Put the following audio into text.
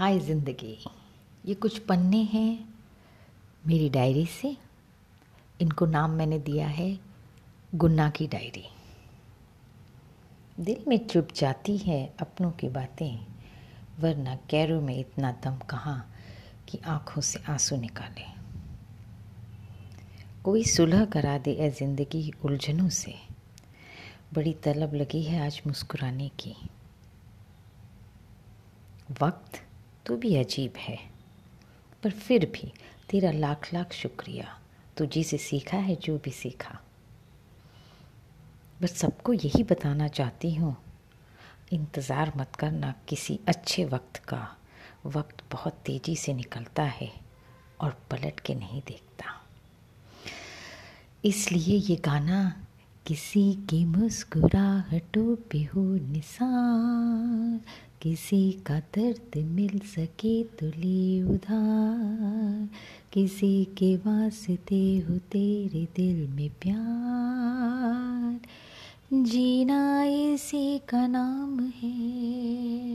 हाय ज़िंदगी। ये कुछ पन्ने हैं मेरी डायरी से। इनको नाम मैंने दिया है गुन्ना की डायरी। दिल में चुप जाती है अपनों की बातें, वरना कैरों में इतना दम कहाँ कि आँखों से आँसू निकाले। कोई सुलह करा दे ए ज़िंदगी उलझनों से। बड़ी तलब लगी है आज मुस्कुराने की। वक्त तो भी अजीब है। पर फिर भी तेरा लाख लाख शुक्रिया। तुझी से सीखा है जो भी सीखा। बस सबको यही बताना चाहती हूँ, इंतज़ार मत करना किसी अच्छे वक्त का। वक्त बहुत तेज़ी से निकलता है और पलट के नहीं देखता। इसलिए ये गाना किसी की मुस्कुराहटों पे हो निशान। किसी का दर्द मिल सके तो ले उधार। किसी के वास्ते हो तेरे दिल में प्यार। जीना इसी का नाम है।